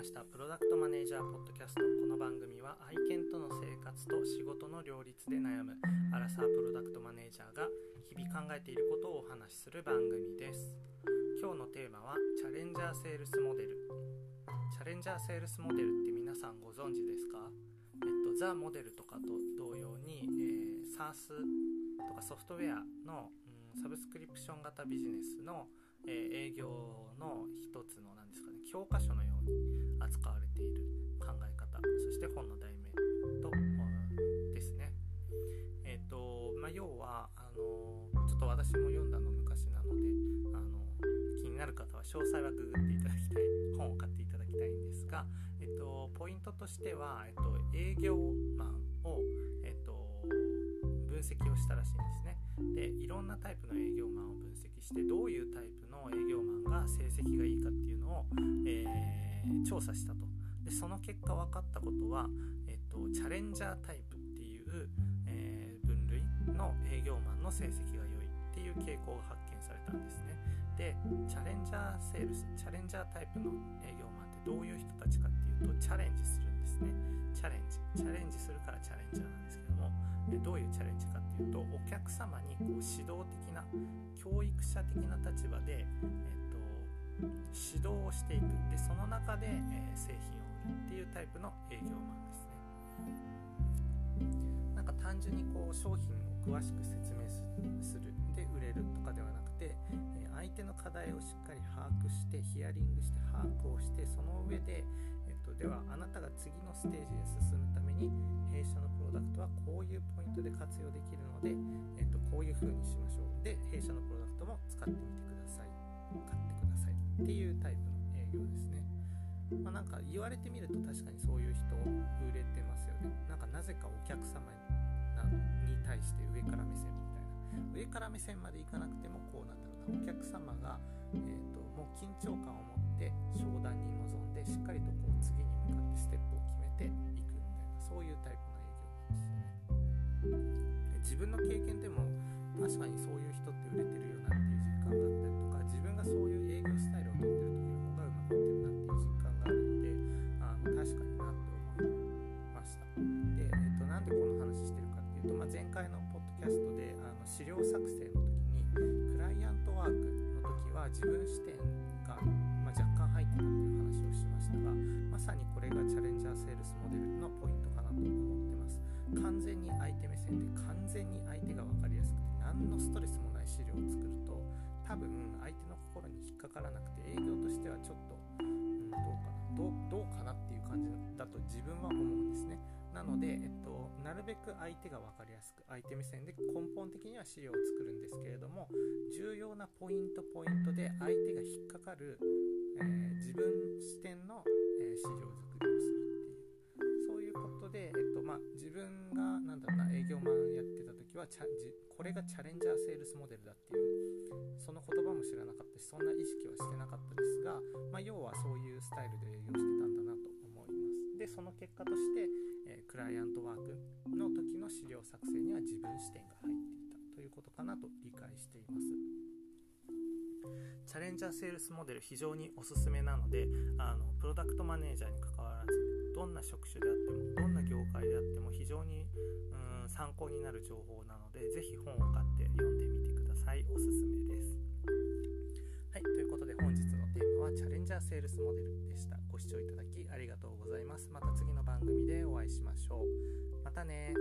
ました。プロダクトマネージャーポッドキャスト。この番組は愛犬との生活と仕事の両立で悩むアラサープロダクトマネージャーが日々考えていることをお話しする番組です。今日のテーマはチャレンジャーセールスモデル。チャレンジャーセールスモデルって皆さんご存知ですか？えっとザ・モデルとかと同様に、えー、サースとかソフトウェアの、うん、サブスクリプション型ビジネスの、えー、営業の一つの何ですかね教科書のようなうに扱われている考え方そして本の題名と、ですね。えっ、ー、とまあ要はあのちょっと私も読んだの昔なのであの気になる方は詳細はググっていただきたい本を買っていただきたいんですが、えっ、ー、と、ポイントとしては、えっ、ー、と、営業マンを、えっ、と、分析をしたらしいんですね。でいろんなタイプの営業マンを分析してどういう調査したと。でその結果分かったことは、えっと、チャレンジャータイプっていう、えー、分類の営業マンの成績が良いっていう傾向が発見されたんですね。でチャレンジャーセールスチャレンジャータイプの営業マンってどういう人たちかっていうとチャレンジするんですね。チャレンジ。チャレンジするからチャレンジャーなんですけどもどういうチャレンジかっていうとお客様にこう指導的な教育者的な立場で、えっと、指導をしていく。でその中で、えー、製品を売るっていうタイプの営業マンですね。なんか単純にこう商品を詳しく説明するで売れるとかではなくて、え相手の課題をしっかり把握してヒアリングして把握をしてその上で、えっと、ではあなたが次のステージへ進むために弊社のプロダクトはこういうポイントで活用できるので、えっと、こういう風にしましょう。で弊社のプロダクトも使ってみてっていうタイプの営業ですね。まあ、なんか言われてみると確かにそういう人売れてますよね。なんかなぜかお客様に対して上から目線みたいな。上から目線までいかなくてもこうなんだろうな。お客様が、えーと、もう緊張感を持って商談に臨んでしっかりとこう次に向かってステップを決めていくみたいなそういうタイプの営業なんですね。自分の経験でも確かにそういう人って売れてる資料作成の時にクライアントワークの時は自分視点が、まあ、若干入ってたっていう話をしましたがまさにこれがチャレンジャーセールスモデルのポイントかなと思ってます。完全に相手目線で完全に相手が分かりやすくて何のストレスもない資料を作ると多分相手の心に引っかからなくて営業としてはちょっと、うん、どうかなどうかなっていう感じだと自分は思うんですね。なので、えっと、なるべく相手が分かりやすく相手目線で根本的には資料を作るんですけれども重要なポイントポイントで相手が引っかかる、えー、自分視点の、えー、資料作りをするっていうそういうことで、えっとまあ、自分がなんだろうな営業マンやってた時はチャこれがチャレンジャーセールスモデルだっていうその言葉も知らなかったしそんな意識はしてなかったですが、まあ、要はそういうスタイルで営業してたでその結果としてえクライアントワークの時の資料作成には自分視点が入っていたということかなと理解しています。チャレンジャーセールスモデル非常におすすめなのであのプロダクトマネージャーにかかわらずどんな職種であってもどんな業界であっても非常にうん参考になる情報なので是非本を買って読んでみてください。おすすめです。はいということで本日のテーマはチャレンジャーセールスモデルでした。視聴いただきありがとうございます。また次の番組でお会いしましょう。またね